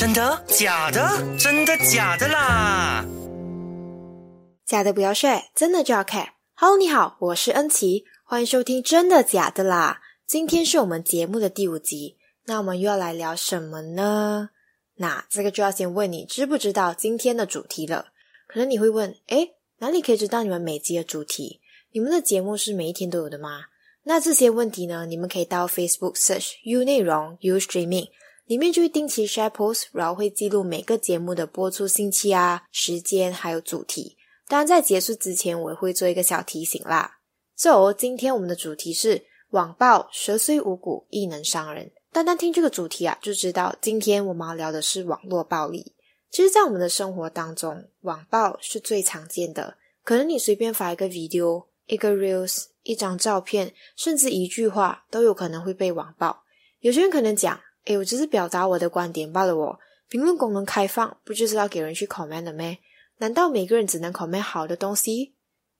真的？假的？真的假的啦？假的不要睡，真的就要看。Hello，你好，我是恩琪，欢迎收听《真的假的啦》。今天是我们节目的第五集，那我们又要来聊什么呢？那这个就要先问你知不知道今天的主题了？可能你会问，诶，哪里可以知道你们每集的主题？你们的节目是每一天都有的吗？那这些问题呢？你们可以到 Facebook search U 内容 U Streaming 里面就会定期 share post，然后会记录每个节目的播出星期啊、时间还有主题。当然，在结束之前，我也会做一个小提醒啦。So，今天我们的主题是网暴，蛇虽无骨，亦能伤人。单单听这个主题啊，就知道今天我们要聊的是网络暴力。其实，在我们的生活当中，网暴是最常见的。可能你随便发一个 video。一个 reels，一张照片，甚至一句话，都有可能会被网暴。有些人可能讲：“诶，我只是表达我的观点罢了。”我评论功能开放，不就是要给人去 comment 的咩？难道每个人只能 comment 好的东西？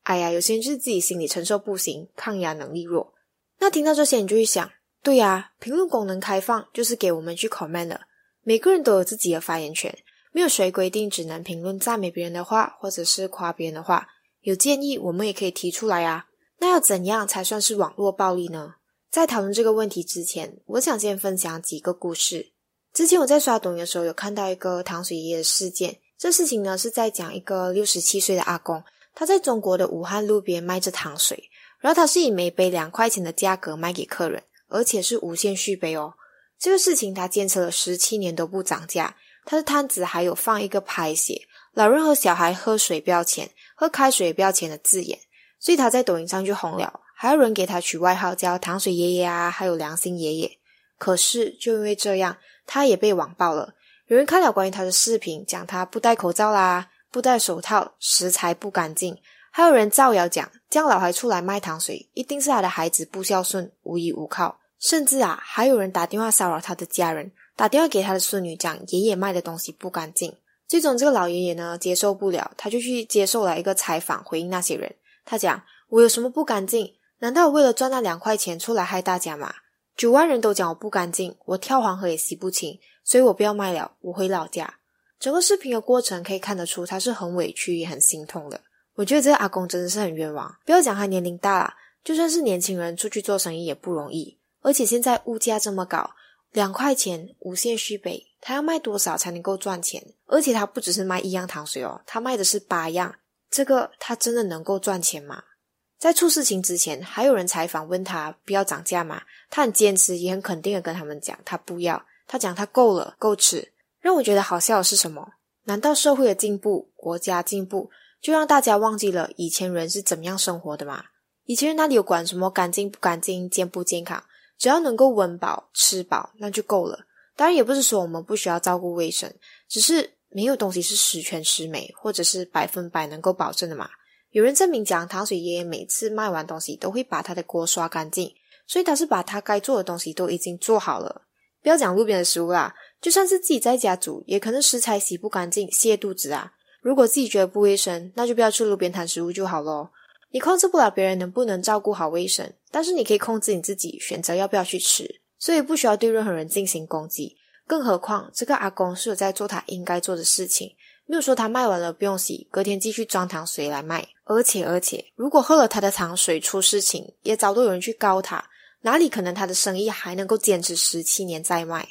哎呀，有些人就是自己心理承受不行，抗压能力弱。那听到这些，你就会想：对呀，评论功能开放就是给我们去 comment 的。每个人都有自己的发言权，没有谁规定只能评论赞美别人的话，或者是夸别人的话。有建议，我们也可以提出来啊。那要怎样才算是网络暴力呢？在讨论这个问题之前，我想先分享几个故事。之前我在刷抖音的时候，有看到一个糖水爷爷的事件。这事情呢是在讲一个六十七岁的阿公，他在中国的武汉路边卖着糖水，然后他是以每杯两块钱的价格卖给客人，而且是无限续杯哦。这个事情他坚持了十七年都不涨价，他的摊子还有放一个牌写“老人和小孩喝水不要钱”。喝开水不要钱的字眼，所以他在抖音上就红了，还有人给他取外号叫“糖水爷爷”啊，还有“良心爷爷”。可是就因为这样，他也被网爆了。有人看了关于他的视频，讲他不戴口罩啦，不戴手套，食材不干净；还有人造谣讲，将老孩出来卖糖水，一定是他的孩子不孝顺，无依无靠。甚至啊，还有人打电话骚扰他的家人，打电话给他的孙女讲，爷爷卖的东西不干净。最终，这个老爷爷呢接受不了，他就去接受了一个采访，回应那些人。他讲：“我有什么不干净？难道我为了赚那两块钱出来害大家吗？九万人都讲我不干净，我跳黄河也洗不清，所以我不要卖了，我回老家。”整个视频的过程可以看得出，他是很委屈也很心痛的。我觉得这个阿公真的是很冤枉。不要讲他年龄大了，就算是年轻人出去做生意也不容易，而且现在物价这么高。两块钱无限续杯，他要卖多少才能够赚钱？而且他不只是卖一样糖水哦，他卖的是八样。这个他真的能够赚钱吗？在出事情之前，还有人采访问他不要涨价吗？他很坚持，也很肯定的跟他们讲他不要。他讲他够了，够吃。让我觉得好笑的是什么？难道社会的进步、国家进步，就让大家忘记了以前人是怎么样生活的吗？以前人哪里有管什么干净不干净、健不健康？只要能够温饱、吃饱，那就够了。当然，也不是说我们不需要照顾卫生，只是没有东西是十全十美，或者是百分百能够保证的嘛。有人证明讲，糖水爷爷每次卖完东西都会把他的锅刷干净，所以他是把他该做的东西都已经做好了。不要讲路边的食物啦，就算是自己在家煮，也可能食材洗不干净，泻肚子啊。如果自己觉得不卫生，那就不要去路边摊食物就好咯。你控制不了别人能不能照顾好卫生，但是你可以控制你自己选择要不要去吃，所以不需要对任何人进行攻击。更何况这个阿公是有在做他应该做的事情，没有说他卖完了不用洗，隔天继续装糖水来卖。而且而且，如果喝了他的糖水出事情，也早都有人去告他，哪里可能他的生意还能够坚持十七年再卖？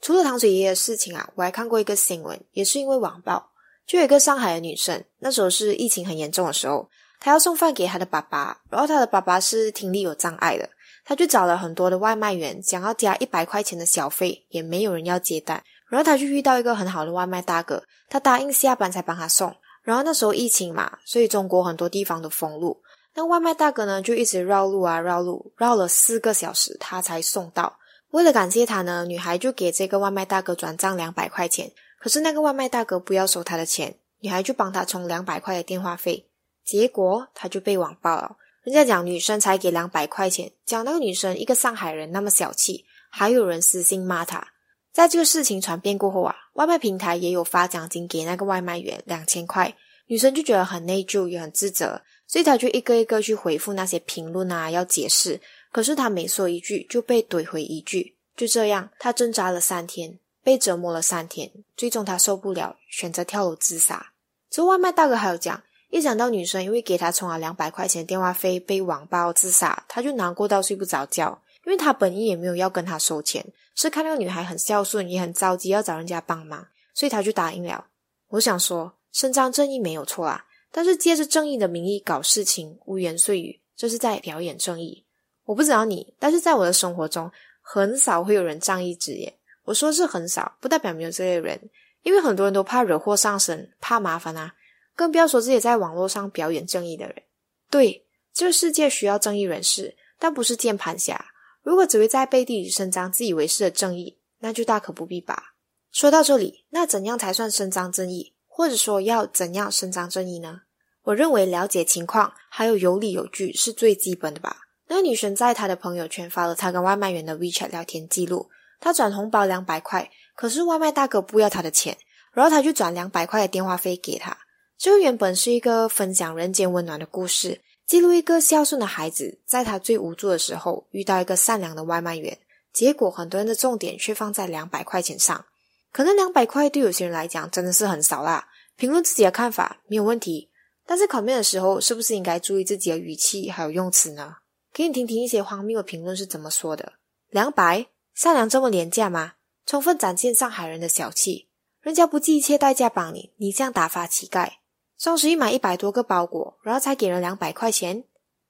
除了糖水爷爷的事情啊，我还看过一个新闻，也是因为网暴，就有一个上海的女生，那时候是疫情很严重的时候。她要送饭给她的爸爸，然后她的爸爸是听力有障碍的，他就找了很多的外卖员，想要加一百块钱的小费，也没有人要接单。然后他就遇到一个很好的外卖大哥，他答应下班才帮他送。然后那时候疫情嘛，所以中国很多地方都封路，那外卖大哥呢就一直绕路啊绕路，绕了四个小时他才送到。为了感谢他呢，女孩就给这个外卖大哥转账两百块钱，可是那个外卖大哥不要收他的钱，女孩就帮他充两百块的电话费。结果他就被网暴了。人家讲女生才给两百块钱，讲那个女生一个上海人那么小气，还有人私信骂他。在这个事情传遍过后啊，外卖平台也有发奖金给那个外卖员两千块。女生就觉得很内疚，也很自责，所以她就一个一个去回复那些评论啊，要解释。可是她每说一句就被怼回一句，就这样，她挣扎了三天，被折磨了三天，最终她受不了，选择跳楼自杀。这外卖大哥还有讲，一想到女生因为给他充了两百块钱电话费被网暴自杀，他就难过到睡不着觉。因为他本意也没有要跟他收钱，是看那个女孩很孝顺，也很着急要找人家帮忙，所以他就答应了。我想说，伸张正义没有错啊，但是借着正义的名义搞事情，污言碎语，这是在表演正义。我不知道你，但是在我的生活中，很少会有人仗义直言。我说是很少，不代表没有这类人，因为很多人都怕惹祸上身，怕麻烦啊，更不要说自己在网络上表演正义的人。对，这个世界需要正义人士，但不是键盘侠。如果只会在背地里伸张自以为是的正义，那就大可不必吧。说到这里，那怎样才算伸张正义？或者说要怎样伸张正义呢？我认为了解情况，还有有理有据是最基本的吧。那个女生在她的朋友圈发了她跟外卖员的 WeChat 聊天记录，她转红包两百块，可是外卖大哥不要她的钱，然后她就转两百块的电话费给他。这原本是一个分享人间温暖的故事。记录一个孝顺的孩子，在他最无助的时候遇到一个善良的外卖员，结果很多人的重点却放在两百块钱上。可能两百块对有些人来讲真的是很少啦。评论自己的看法没有问题，但是考面的时候是不是应该注意自己的语气还有用词呢？给你听听一些荒谬的评论是怎么说的：两百，善良这么廉价吗？充分展现上海人的小气。人家不计一切代价帮你，你这样打发乞丐。双十一买一百多个包裹，然后才给了两百块钱。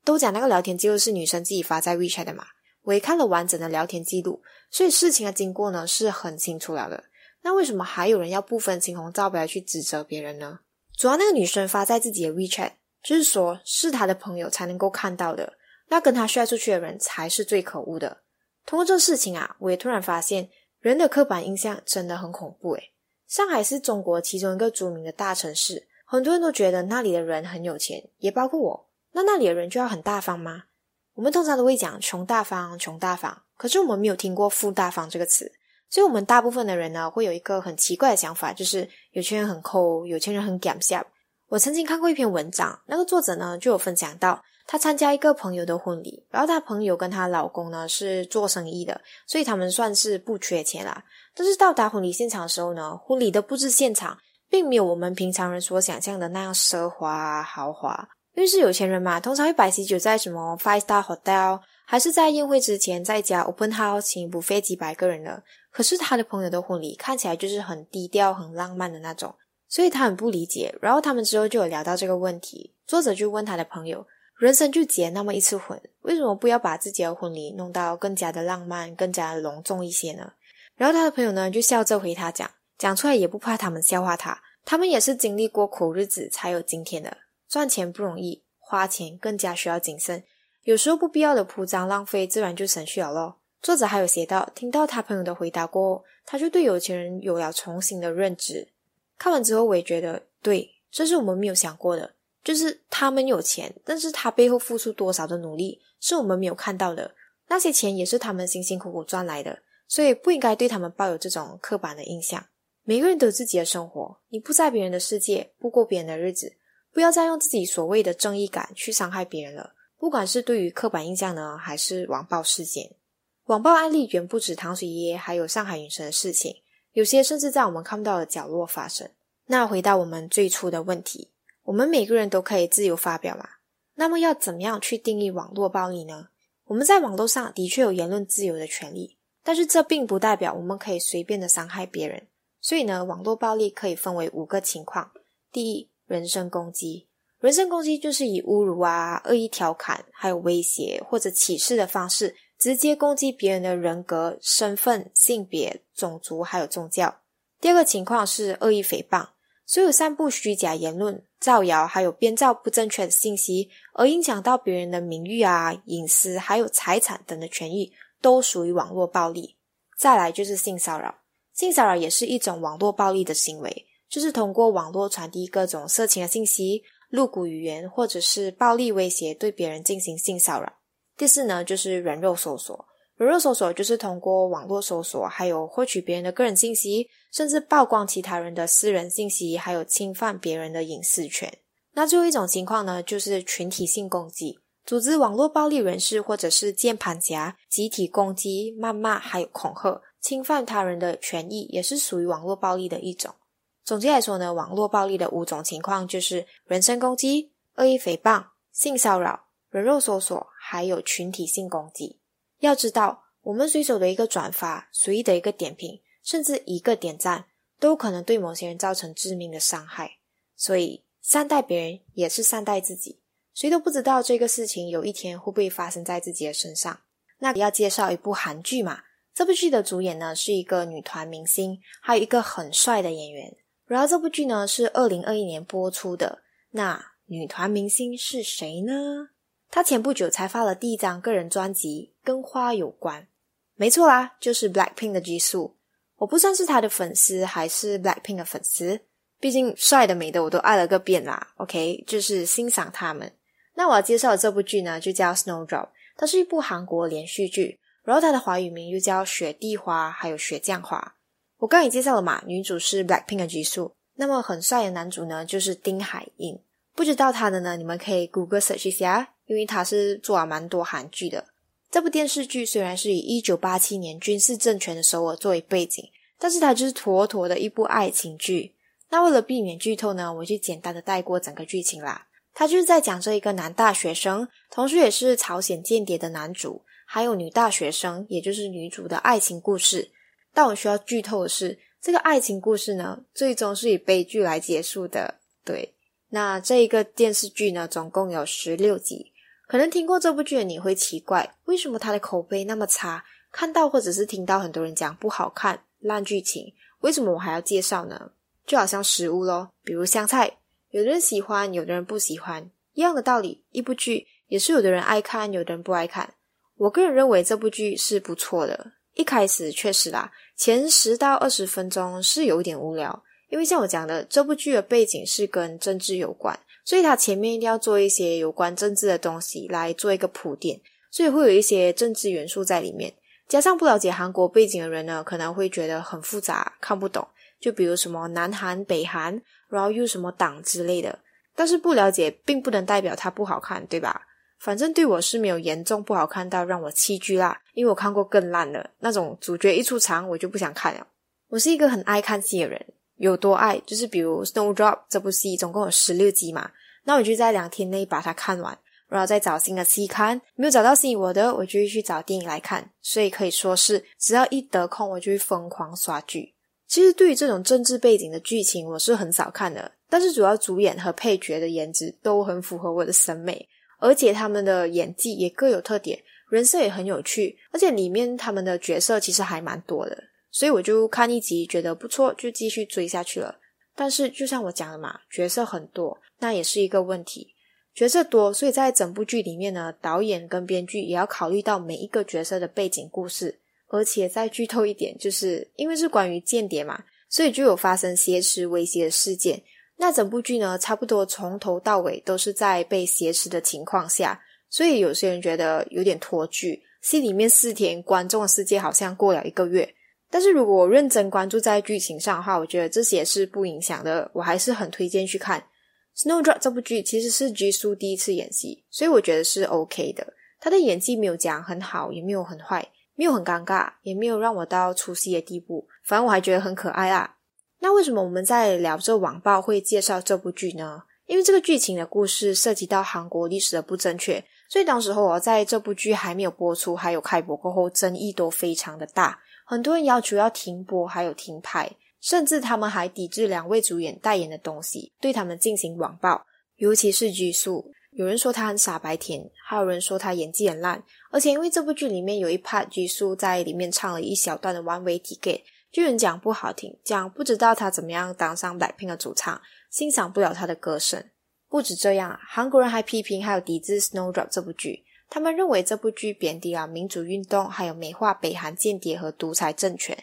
都讲那个聊天记录是女生自己发在 WeChat 的嘛？我也看了完整的聊天记录，所以事情的经过呢是很清楚了的。那为什么还有人要不分青红皂白去指责别人呢？主要那个女生发在自己的 WeChat，就是说是她的朋友才能够看到的，那跟她晒出去的人才是最可恶的。通过这事情啊，我也突然发现人的刻板印象真的很恐怖诶。上海是中国其中一个著名的大城市。很多人都觉得那里的人很有钱，也包括我。那那里的人就要很大方吗？我们通常都会讲穷大方，穷大方。可是我们没有听过富大方这个词，所以我们大部分的人呢，会有一个很奇怪的想法，就是有钱人很抠，有钱人很敢下。我曾经看过一篇文章，那个作者呢就有分享到，他参加一个朋友的婚礼，然后他朋友跟她老公呢是做生意的，所以他们算是不缺钱啦。但是到达婚礼现场的时候呢，婚礼的布置现场。并没有我们平常人所想象的那样奢华豪华，因为是有钱人嘛，通常会摆喜酒在什么 five star hotel，还是在宴会之前在家 open house 请不费几百个人的。可是他的朋友的婚礼看起来就是很低调、很浪漫的那种，所以他很不理解。然后他们之后就有聊到这个问题，作者就问他的朋友：人生就结那么一次婚，为什么不要把自己的婚礼弄到更加的浪漫、更加的隆重一些呢？然后他的朋友呢就笑着回他讲。讲出来也不怕他们笑话他，他们也是经历过苦日子才有今天的。赚钱不容易，花钱更加需要谨慎。有时候不必要的铺张浪费，自然就省去了咯。作者还有写到，听到他朋友的回答过后，他就对有钱人有了重新的认知。看完之后，我也觉得，对，这是我们没有想过的，就是他们有钱，但是他背后付出多少的努力，是我们没有看到的。那些钱也是他们辛辛苦苦赚来的，所以不应该对他们抱有这种刻板的印象。每个人都有自己的生活，你不在别人的世界，不过别人的日子，不要再用自己所谓的正义感去伤害别人了。不管是对于刻板印象呢，还是网暴事件，网暴案例远不止糖水爷爷，还有上海女生的事情，有些甚至在我们看不到的角落发生。那回到我们最初的问题，我们每个人都可以自由发表嘛？那么要怎么样去定义网络暴力呢？我们在网络上的确有言论自由的权利，但是这并不代表我们可以随便的伤害别人。所以呢，网络暴力可以分为五个情况。第一，人身攻击。人身攻击就是以侮辱啊、恶意调侃、还有威胁或者歧视的方式，直接攻击别人的人格、身份、性别、种族还有宗教。第二个情况是恶意诽谤，所有散布虚假言论、造谣还有编造不正确的信息，而影响到别人的名誉啊、隐私还有财产等的权益，都属于网络暴力。再来就是性骚扰。性骚扰也是一种网络暴力的行为，就是通过网络传递各种色情的信息、露骨语言，或者是暴力威胁，对别人进行性骚扰。第四呢，就是人肉搜索。人肉搜索就是通过网络搜索，还有获取别人的个人信息，甚至曝光其他人的私人信息，还有侵犯别人的隐私权。那最后一种情况呢，就是群体性攻击，组织网络暴力人士或者是键盘侠，集体攻击、谩骂还有恐吓。侵犯他人的权益也是属于网络暴力的一种。总结来说呢，网络暴力的五种情况就是人身攻击、恶意诽谤、性骚扰、人肉搜索，还有群体性攻击。要知道，我们随手的一个转发、随意的一个点评，甚至一个点赞，都可能对某些人造成致命的伤害。所以，善待别人也是善待自己。谁都不知道这个事情有一天会不会发生在自己的身上。那要介绍一部韩剧嘛？这部剧的主演呢是一个女团明星，还有一个很帅的演员。然后这部剧呢是二零二一年播出的。那女团明星是谁呢？她前不久才发了第一张个人专辑，跟花有关。没错啦，就是 Blackpink 的 Jisoo。我不算是她的粉丝，还是 Blackpink 的粉丝。毕竟帅的美的我都爱了个遍啦。OK，就是欣赏他们。那我要介绍的这部剧呢，就叫 Snowdrop。它是一部韩国连续剧，然后它的华语名又叫雪地花，还有雪降花。我刚也介绍了嘛，女主是 Blackpink 的吉素，那么很帅的男主呢就是丁海寅。不知道他的呢，你们可以 Google search 一下，因为他是做了蛮多韩剧的。这部电视剧虽然是以一九八七年军事政权的首尔作为背景，但是它就是妥妥的一部爱情剧。那为了避免剧透呢，我就简单的带过整个剧情啦。他就是在讲这一个男大学生，同时也是朝鲜间谍的男主，还有女大学生，也就是女主的爱情故事。但我需要剧透的是，这个爱情故事呢，最终是以悲剧来结束的。对，那这一个电视剧呢，总共有十六集。可能听过这部剧的你会奇怪，为什么它的口碑那么差？看到或者是听到很多人讲不好看、烂剧情，为什么我还要介绍呢？就好像食物咯，比如香菜，有的人喜欢，有的人不喜欢，一样的道理。一部剧也是有的人爱看，有的人不爱看。我个人认为这部剧是不错的。一开始确实啦，前十到二十分钟是有点无聊，因为像我讲的，这部剧的背景是跟政治有关，所以它前面一定要做一些有关政治的东西来做一个铺垫，所以会有一些政治元素在里面。加上不了解韩国背景的人呢，可能会觉得很复杂，看不懂。就比如什么南韩、北韩，然后又什么党之类的，但是不了解并不能代表它不好看，对吧？反正对我是没有严重不好看到让我弃剧啦，因为我看过更烂的那种，主角一出场我就不想看了。我是一个很爱看戏的人，有多爱就是比如《Snowdrop》这部戏总共有十六集嘛，那我就在两天内把它看完，然后再找新的戏看。没有找到吸引我的，我就会去找电影来看。所以可以说是只要一得空，我就会疯狂刷剧。其实对于这种政治背景的剧情，我是很少看的，但是主要主演和配角的颜值都很符合我的审美。而且他们的演技也各有特点，人设也很有趣，而且里面他们的角色其实还蛮多的，所以我就看一集觉得不错，就继续追下去了。但是就像我讲的嘛，角色很多，那也是一个问题。角色多，所以在整部剧里面呢，导演跟编剧也要考虑到每一个角色的背景故事。而且再剧透一点，就是因为是关于间谍嘛，所以就有发生挟持威胁的事件。那整部剧呢，差不多从头到尾都是在被挟持的情况下，所以有些人觉得有点拖剧。戏里面四天，观众的世界好像过了一个月。但是如果我认真关注在剧情上的话，我觉得这些是不影响的。我还是很推荐去看《Snowdrop》这部剧，其实是 Jisoo 第一次演戏，所以我觉得是 OK 的。他的演技没有讲很好，也没有很坏，没有很尴尬，也没有让我到出戏的地步。反正我还觉得很可爱啊。那为什么我们在聊这网报会介绍这部剧呢？因为这个剧情的故事涉及到韩国历史的不正确，所以当时候我在这部剧还没有播出，还有开播过后，争议都非常的大，很多人要求要停播，还有停拍，甚至他们还抵制两位主演代言的东西，对他们进行网暴。尤其是拘素，有人说他很傻白甜，还有人说他演技很烂，而且因为这部剧里面有一 part 拘素在里面唱了一小段的 One Way Ticket。有人讲不好听，讲不知道他怎么样当上 Blackpink 的主唱，欣赏不了他的歌声。不止这样，韩国人还批评还有抵制《Snowdrop》这部剧，他们认为这部剧贬低了民主运动，还有美化北韩间谍和独裁政权。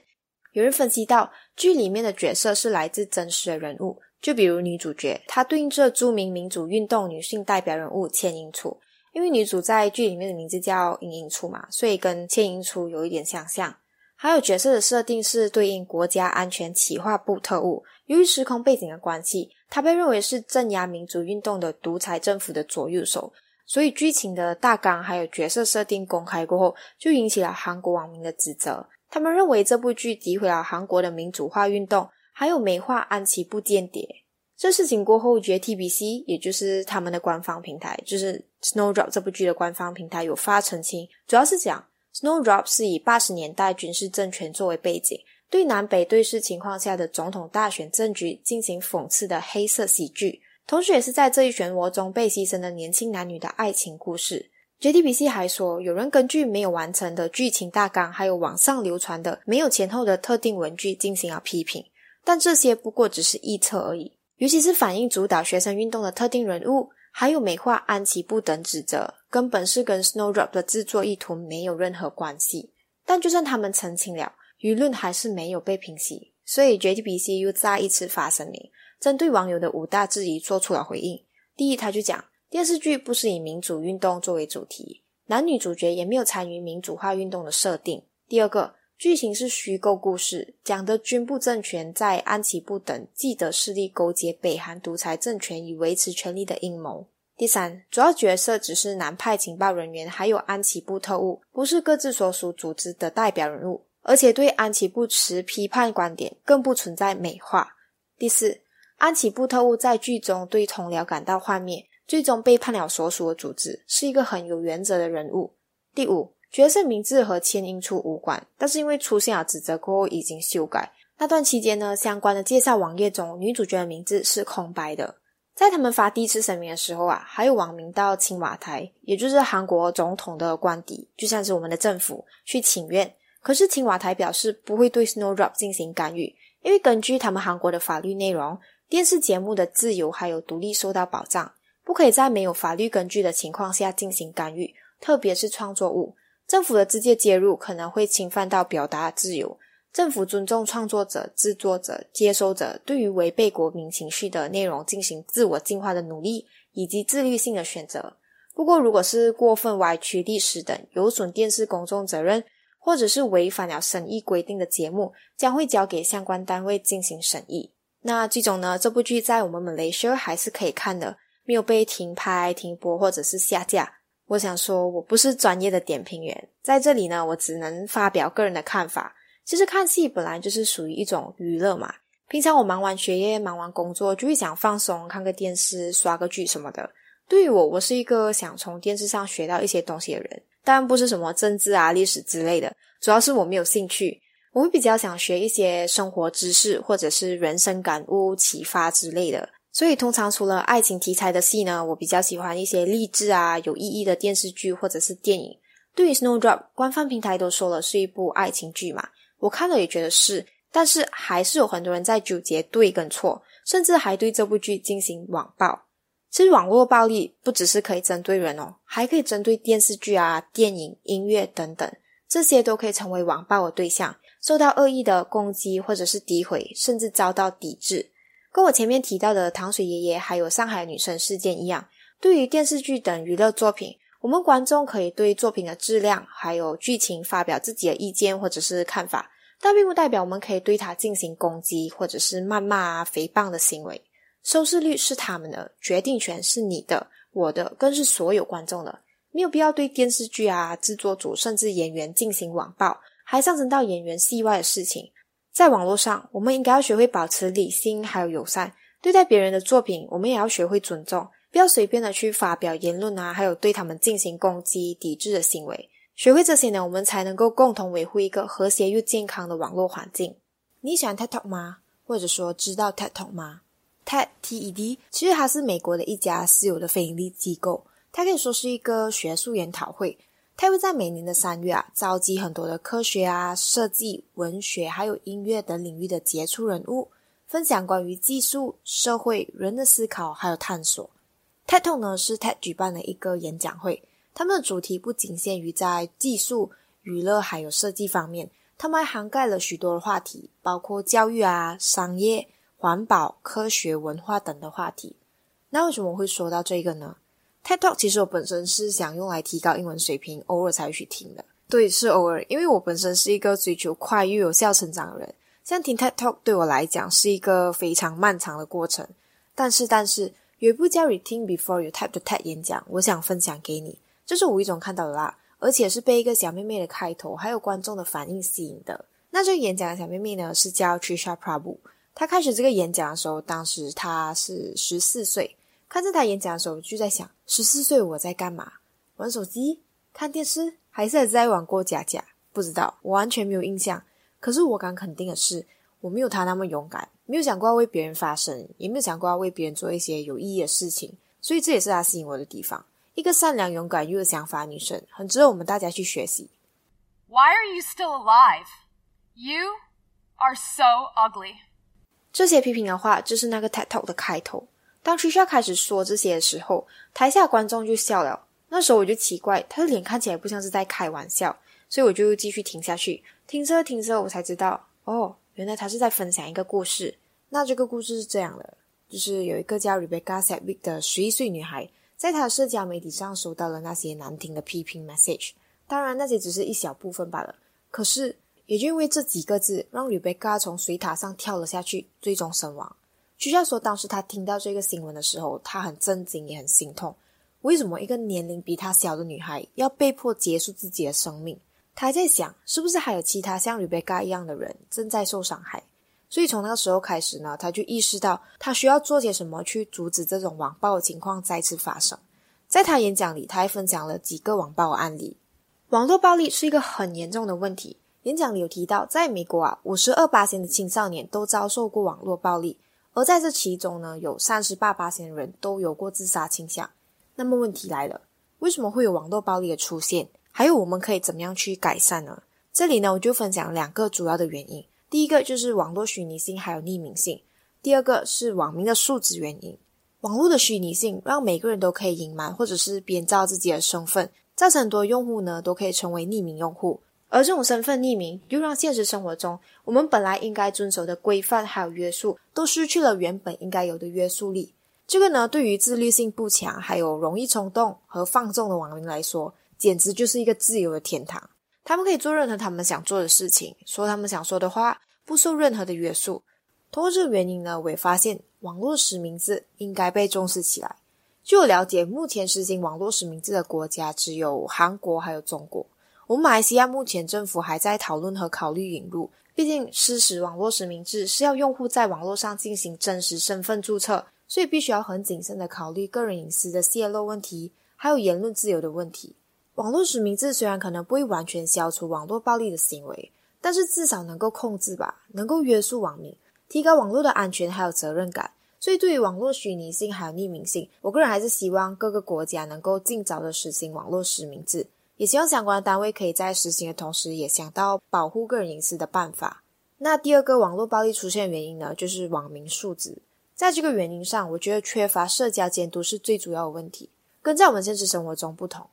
有人分析到，剧里面的角色是来自真实的人物，就比如女主角，她对应着著名民主运动女性代表人物千英初，因为女主在剧里面的名字叫英英初嘛，所以跟千英初有一点相像。还有角色的设定是对应国家安全企划部特务，由于时空背景的关系，他被认为是镇压民主运动的独裁政府的左右手，所以剧情的大纲还有角色设定公开过后，就引起了韩国网民的指责。他他们认为这部剧诋毁了韩国的民主化运动，还有美化安琪部间谍。这事情过后，JTBC 也就是他们的官方平台，就是 Snowdrop 这部剧的官方平台有发澄清，主要是讲 Snowdrop 是以八十年代军事政权作为背景，对南北对峙情况下的总统大选政局进行讽刺的黑色喜剧，同时也是在这一漩涡中被牺牲的年轻男女的爱情故事。JTBC 还说，有人根据没有完成的剧情大纲，还有网上流传的没有前后的特定文句进行了批评，但这些不过只是臆测而已。尤其是反映主导学生运动的特定人物，还有美化安琪布等指责，根本是跟 Snowdrop 的制作意图没有任何关系。但就算他们澄清了，舆论还是没有被平息，所以 JTBC 又再一次发声明，针对网友的五大质疑做出了回应。第一，他就讲电视剧不是以民主运动作为主题，男女主角也没有参与民主化运动的设定。第二个。剧情是虚构故事，讲的军部政权在安琪部等既得势力勾结北韩独裁政权以维持权力的阴谋。第三，主要角色只是南派情报人员，还有安琪部特务，不是各自所属组织的代表人物，而且对安琪部持批判观点，更不存在美化。第四，安琪部特务在剧中对同僚感到幻灭，最终背叛了所属的组织，是一个很有原则的人物。第五。角色名字和千英初无关，但是因为出现了指责过后已经修改。那段期间呢，相关的介绍网页中女主角的名字是空白的。在他们发第一次声明的时候啊，还有网民到青瓦台，也就是韩国总统的官邸，就像是我们的政府去请愿。可是青瓦台表示不会对 Snowdrop 进行干预，因为根据他们韩国的法律内容，电视节目的自由还有独立受到保障，不可以在没有法律根据的情况下进行干预，特别是创作物。政府的直接介入可能会侵犯到表达自由。政府尊重创作者、制作者、接收者对于违背国民情绪的内容进行自我进化的努力以及自律性的选择。不过，如果是过分歪曲历史等有损电视公众责任，或者是违反了审议规定的节目，将会交给相关单位进行审议。那这种呢？这部剧在我们 Malaysia 还是可以看的，没有被停拍、停播或者是下架。我想说，我不是专业的点评员，在这里呢，我只能发表个人的看法。其实看戏本来就是属于一种娱乐嘛。平常我忙完学业、忙完工作，就会想放松，看个电视、刷个剧什么的。对于我，我是一个想从电视上学到一些东西的人，当然不是什么政治啊、历史之类的，主要是我没有兴趣。我会比较想学一些生活知识，或者是人生感悟、启发之类的。所以，通常除了爱情题材的戏呢，我比较喜欢一些励志啊、有意义的电视剧或者是电影。对于《Snowdrop》，官方平台都说了是一部爱情剧嘛，我看了也觉得是，但是还是有很多人在纠结对跟错，甚至还对这部剧进行网暴。其实，网络暴力不只是可以针对人哦，还可以针对电视剧啊、电影、音乐等等，这些都可以成为网暴的对象，受到恶意的攻击或者是诋毁，甚至遭到抵制。跟我前面提到的糖水爷爷还有上海女生事件一样，对于电视剧等娱乐作品，我们观众可以对作品的质量还有剧情发表自己的意见或者是看法，但并不代表我们可以对它进行攻击或者是谩骂啊、诽谤的行为。收视率是他们的，决定权是你的、我的，更是所有观众的。没有必要对电视剧啊、制作组甚至演员进行网暴，还上升到演员戏外的事情。在网络上，我们应该要学会保持理性，还有友善对待别人的作品。我们也要学会尊重，不要随便的去发表言论啊，还有对他们进行攻击、抵制的行为。学会这些呢，我们才能够共同维护一个和谐又健康的网络环境。你喜欢 TED Talk 吗？或者说知道 TED Talk 吗？TED T E D 其实它是美国的一家私有的非营利机构，它可以说是一个学术研讨会。它会在每年的三月啊，召集很多的科学啊、设计、文学还有音乐等领域的杰出人物，分享关于技术、社会、人的思考还有探索。TED Talk 呢是 TED 举办的一个演讲会，他们的主题不仅限于在技术、娱乐还有设计方面，他们还涵盖了许多的话题，包括教育啊、商业、环保、科学、文化等的话题。那为什么会说到这个呢？TED Talk 其实我本身是想用来提高英文水平，偶尔才去听的。对，是偶尔，因为我本身是一个追求快又有效成长的人。像听 TED Talk 对我来讲是一个非常漫长的过程。但是，但是有一部叫《Reading Before You Type》的 TED 演讲，我想分享给你。这是无意中看到的啦，而且是被一个小妹妹的开头还有观众的反应吸引的。那这个演讲的小妹妹呢，是叫 Trisha Prabhu。她开始这个演讲的时候，当时她是十四岁。看着她演讲的时候，就在想：十四岁我在干嘛？玩手机、看电视，还是在玩过家家？不知道，我完全没有印象。可是我敢肯定的是，我没有她那么勇敢，没有想过要为别人发声，也没有想过要为别人做一些有意义的事情。所以这也是她吸引我的地方。一个善良、勇敢又有想法的女生，很值得我们大家去学习。Why are you still alive? You are so ugly. 这些批评的话就是那个 TED Talk 的开头。当 Trisha 开始说这些的时候，台下观众就笑了。那时候我就奇怪，他的脸看起来不像是在开玩笑，所以我就继续听下去。听着听着，我才知道，哦，原来他是在分享一个故事。那这个故事是这样的：就是有一个叫 Rebecca Sedgwick 的十一岁女孩，在她的社交媒体上收到了那些难听的批评 message。当然，那些只是一小部分罢了。可是。也就因为这几个字，让吕贝卡从水塔上跳了下去，最终身亡。学校说，当时他听到这个新闻的时候，他很震惊，也很心痛。为什么一个年龄比他小的女孩要被迫结束自己的生命？他还在想，是不是还有其他像吕贝卡一样的人正在受伤害？所以从那个时候开始呢，他就意识到他需要做些什么去阻止这种网暴的情况再次发生。在他演讲里，他还分享了几个网暴案例。网络暴力是一个很严重的问题。演讲里有提到，在美国啊，五十二八的青少年都遭受过网络暴力，而在这其中呢，有三十八八的人都有过自杀倾向。那么问题来了，为什么会有网络暴力的出现？还有我们可以怎么样去改善呢？这里呢，我就分享两个主要的原因。第一个就是网络虚拟性还有匿名性，第二个是网民的素质原因。网络的虚拟性让每个人都可以隐瞒或者是编造自己的身份，造成很多用户呢都可以成为匿名用户。而这种身份匿名，又让现实生活中我们本来应该遵守的规范还有约束，都失去了原本应该有的约束力。这个呢，对于自律性不强、还有容易冲动和放纵的网民来说，简直就是一个自由的天堂。他们可以做任何他们想做的事情，说他们想说的话，不受任何的约束。通过这个原因呢，我也发现网络实名制应该被重视起来。据我了解，目前实行网络实名制的国家只有韩国还有中国。我们马来西亚目前政府还在讨论和考虑引入，毕竟实施网络实名制是要用户在网络上进行真实身份注册，所以必须要很谨慎的考虑个人隐私的泄露问题，还有言论自由的问题。网络实名制虽然可能不会完全消除网络暴力的行为，但是至少能够控制吧，能够约束网民，提高网络的安全还有责任感。所以对于网络虚拟性还有匿名性，我个人还是希望各个国家能够尽早的实行网络实名制。也希望相关的单位可以在实行的同时，也想到保护个人隐私的办法。那第二个网络暴力出现的原因呢，就是网民素质。在这个原因上，我觉得缺乏社交监督是最主要的问题。跟在我们现实生活中不同，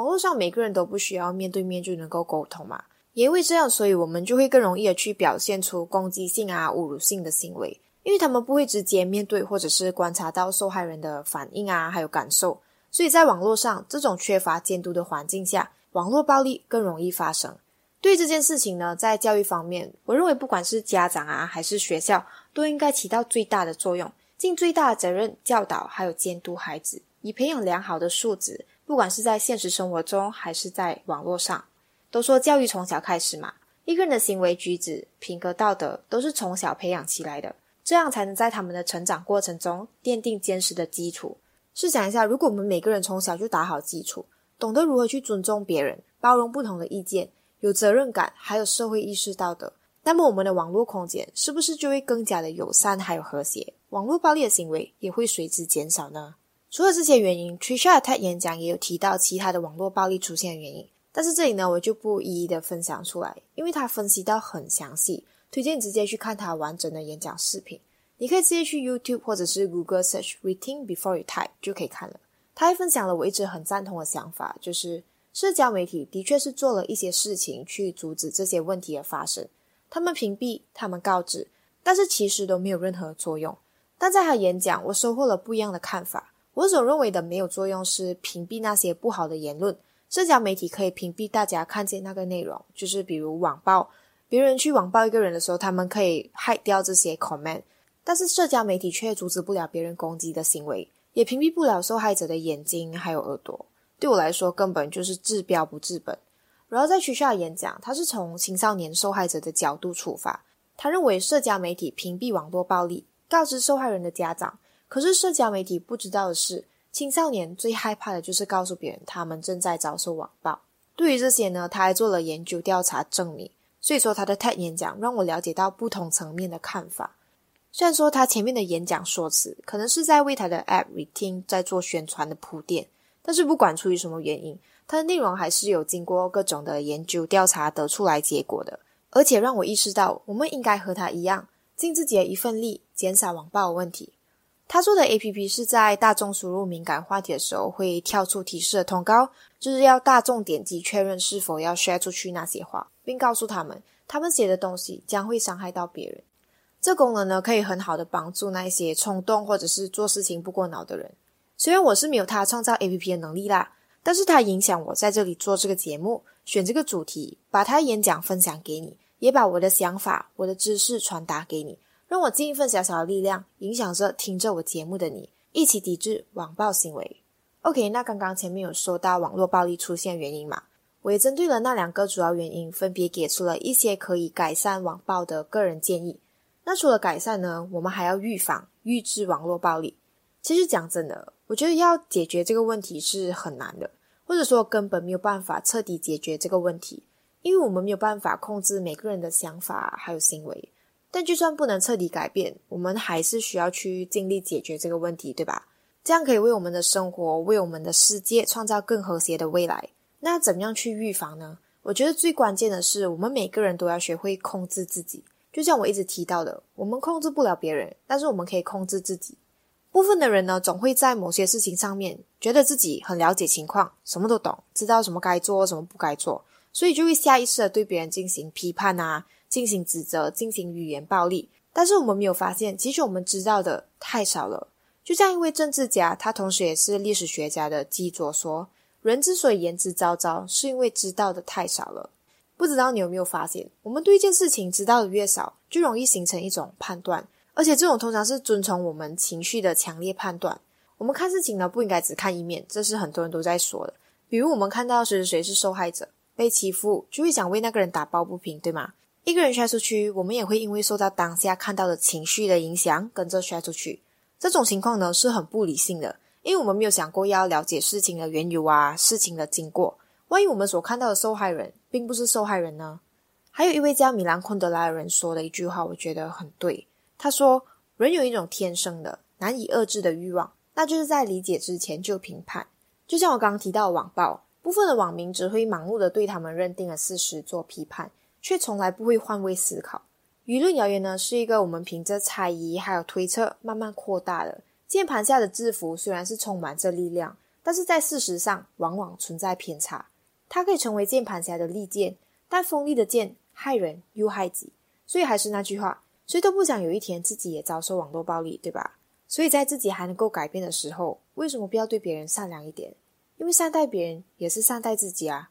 网络上每个人都不需要面对面就能够沟通嘛。也因为这样，所以我们就会更容易的去表现出攻击性啊、侮辱性的行为，因为他们不会直接面对或者是观察到受害人的反应啊，还有感受。所以在网络上这种缺乏监督的环境下，网络暴力更容易发生。对这件事情呢，在教育方面，我认为不管是家长啊，还是学校，都应该起到最大的作用，尽最大的责任教导还有监督孩子，以培养良好的素质。不管是在现实生活中，还是在网络上，都说教育从小开始嘛，一个人的行为举止、品格道德都是从小培养起来的，这样才能在他们的成长过程中奠定坚实的基础。试想一下，如果我们每个人从小就打好基础，懂得如何去尊重别人，包容不同的意见，有责任感，还有社会意识道德，那么我们的网络空间是不是就会更加的友善还有和谐？网络暴力的行为也会随之减少呢？除了这些原因，Trisha 的 TED 演讲也有提到其他的网络暴力出现的原因，但是这里呢，我就不一一的分享出来，因为他分析到很详细，推荐直接去看他完整的演讲视频。你可以直接去 YouTube 或者是 Google search “reading before you type” 就可以看了。他还分享了我一直很赞同的想法，就是社交媒体的确是做了一些事情去阻止这些问题的发生。他们屏蔽，他们告知，但是其实都没有任何作用。但在他演讲，我收获了不一样的看法。我所认为的没有作用是屏蔽那些不好的言论。社交媒体可以屏蔽大家看见那个内容，就是比如网暴，别人去网暴一个人的时候，他们可以 hide 掉这些 comment，但是社交媒体却阻止不了别人攻击的行为。也屏蔽不了受害者的眼睛还有耳朵，对我来说根本就是治标不治本。然后在学校演讲，他是从青少年受害者的角度出发，他认为社交媒体屏蔽网络暴力，告知受害人的家长。可是社交媒体不知道的是，青少年最害怕的就是告诉别人他们正在遭受网暴。对于这些呢，他还做了研究调查证明。所以说他的 TED 演讲让我了解到不同层面的看法。虽然说他前面的演讲说辞可能是在为他的 App Retin 在做宣传的铺垫，但是不管出于什么原因，它的内容还是有经过各种的研究调查得出来结果的。而且让我意识到，我们应该和他一样，尽自己的一份力，减少网暴问题。他做的 APP 是在大众输入敏感话题的时候会跳出提示的通告，就是要大众点击确认是否要 share 出去那些话，并告诉他们他们写的东西将会伤害到别人。这功能呢，可以很好的帮助那些冲动或者是做事情不过脑的人。虽然我是没有他创造 A P P 的能力啦，但是他影响我在这里做这个节目，选这个主题，把他演讲分享给你，也把我的想法、我的知识传达给你，让我尽一份小小的力量，影响着听着我节目的你，一起抵制网暴行为。OK，那刚刚前面有说到网络暴力出现原因嘛，我也针对了那两个主要原因，分别给出了一些可以改善网暴的个人建议。那除了改善呢，我们还要预防、预制网络暴力。其实讲真的，我觉得要解决这个问题是很难的，或者说根本没有办法彻底解决这个问题，因为我们没有办法控制每个人的想法还有行为。但就算不能彻底改变，我们还是需要去尽力解决这个问题，对吧？这样可以为我们的生活、为我们的世界创造更和谐的未来。那怎么样去预防呢？我觉得最关键的是，我们每个人都要学会控制自己。就像我一直提到的，我们控制不了别人，但是我们可以控制自己。部分的人呢，总会在某些事情上面觉得自己很了解情况，什么都懂，知道什么该做，什么不该做，所以就会下意识的对别人进行批判啊，进行指责，进行语言暴力。但是我们没有发现，其实我们知道的太少了。就像一位政治家，他同时也是历史学家的基佐说：“人之所以言之凿凿，是因为知道的太少了。”不知道你有没有发现，我们对一件事情知道的越少，就容易形成一种判断，而且这种通常是遵从我们情绪的强烈判断。我们看事情呢，不应该只看一面，这是很多人都在说的。比如我们看到谁谁谁是受害者，被欺负，就会想为那个人打抱不平，对吗？一个人摔出去，我们也会因为受到当下看到的情绪的影响，跟着摔出去。这种情况呢，是很不理性的，因为我们没有想过要了解事情的缘由啊，事情的经过。万一我们所看到的受害人并不是受害人呢？还有一位叫米兰昆德拉的人说的一句话，我觉得很对。他说：“人有一种天生的、难以遏制的欲望，那就是在理解之前就评判。就像我刚刚提到的网暴，部分的网民只会盲目的对他们认定的事实做批判，却从来不会换位思考。舆论谣言呢，是一个我们凭着猜疑还有推测慢慢扩大的键盘下的字符，虽然是充满着力量，但是在事实上往往存在偏差。”它可以成为键盘侠的利剑，但锋利的剑害人又害己。所以还是那句话，谁都不想有一天自己也遭受网络暴力，对吧？所以在自己还能够改变的时候，为什么不要对别人善良一点？因为善待别人也是善待自己啊。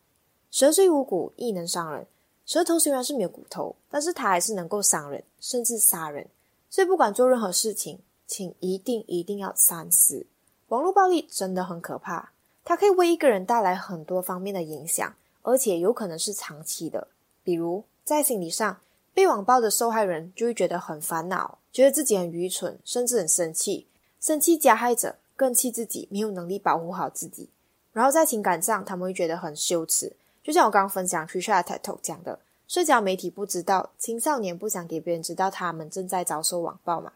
蛇虽无骨，亦能伤人。舌头虽然是没有骨头，但是它还是能够伤人，甚至杀人。所以不管做任何事情，请一定一定要三思。网络暴力真的很可怕。它可以为一个人带来很多方面的影响，而且有可能是长期的。比如在心理上，被网暴的受害人就会觉得很烦恼，觉得自己很愚蠢，甚至很生气，生气加害者更气自己没有能力保护好自己。然后在情感上，他们会觉得很羞耻。就像我刚刚分享 Trisha TikTok 讲的，社交媒体不知道，青少年不想给别人知道他们正在遭受网暴嘛。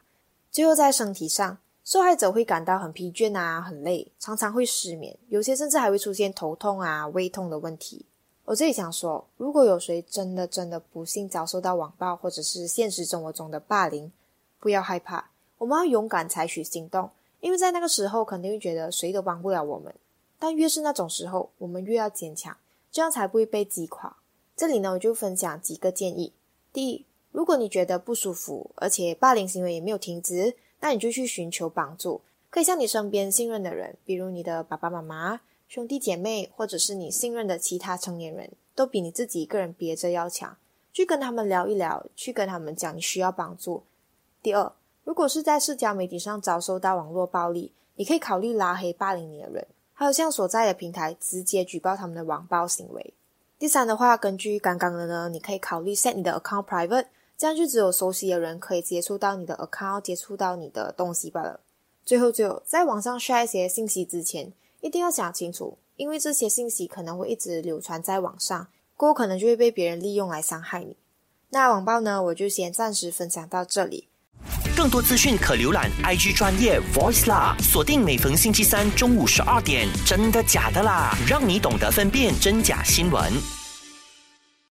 最后在身体上。受害者会感到很疲倦啊，很累，常常会失眠，有些甚至还会出现头痛啊、胃痛的问题。我这里想说，如果有谁真的真的不幸遭受到网暴，或者是现实生活中的霸凌，不要害怕，我们要勇敢采取行动，因为在那个时候肯定会觉得谁都帮不了我们。但越是那种时候，我们越要坚强，这样才不会被击垮。这里呢，我就分享几个建议。第一，如果你觉得不舒服，而且霸凌行为也没有停止。那你就去寻求帮助，可以向你身边信任的人，比如你的爸爸妈妈、兄弟姐妹，或者是你信任的其他成年人，都比你自己一个人憋着要强。去跟他们聊一聊，去跟他们讲你需要帮助。第二，如果是在社交媒体上遭受到网络暴力，你可以考虑拉黑霸凌你的人，还有向所在的平台直接举报他们的网暴行为。第三的话，根据刚刚的呢，你可以考虑 set 你的 account private，这样就只有熟悉的人可以接触到你的 account，接触到你的东西罢了。最后，最后，在网上晒一些信息之前，一定要想清楚，因为这些信息可能会一直流传在网上，过后可能就会被别人利用来伤害你。那网暴呢，我就先暂时分享到这里。更多资讯可浏览 IG 专业 Voice 啦，锁定每逢星期三中午十二点，真的假的啦，让你懂得分辨真假新闻。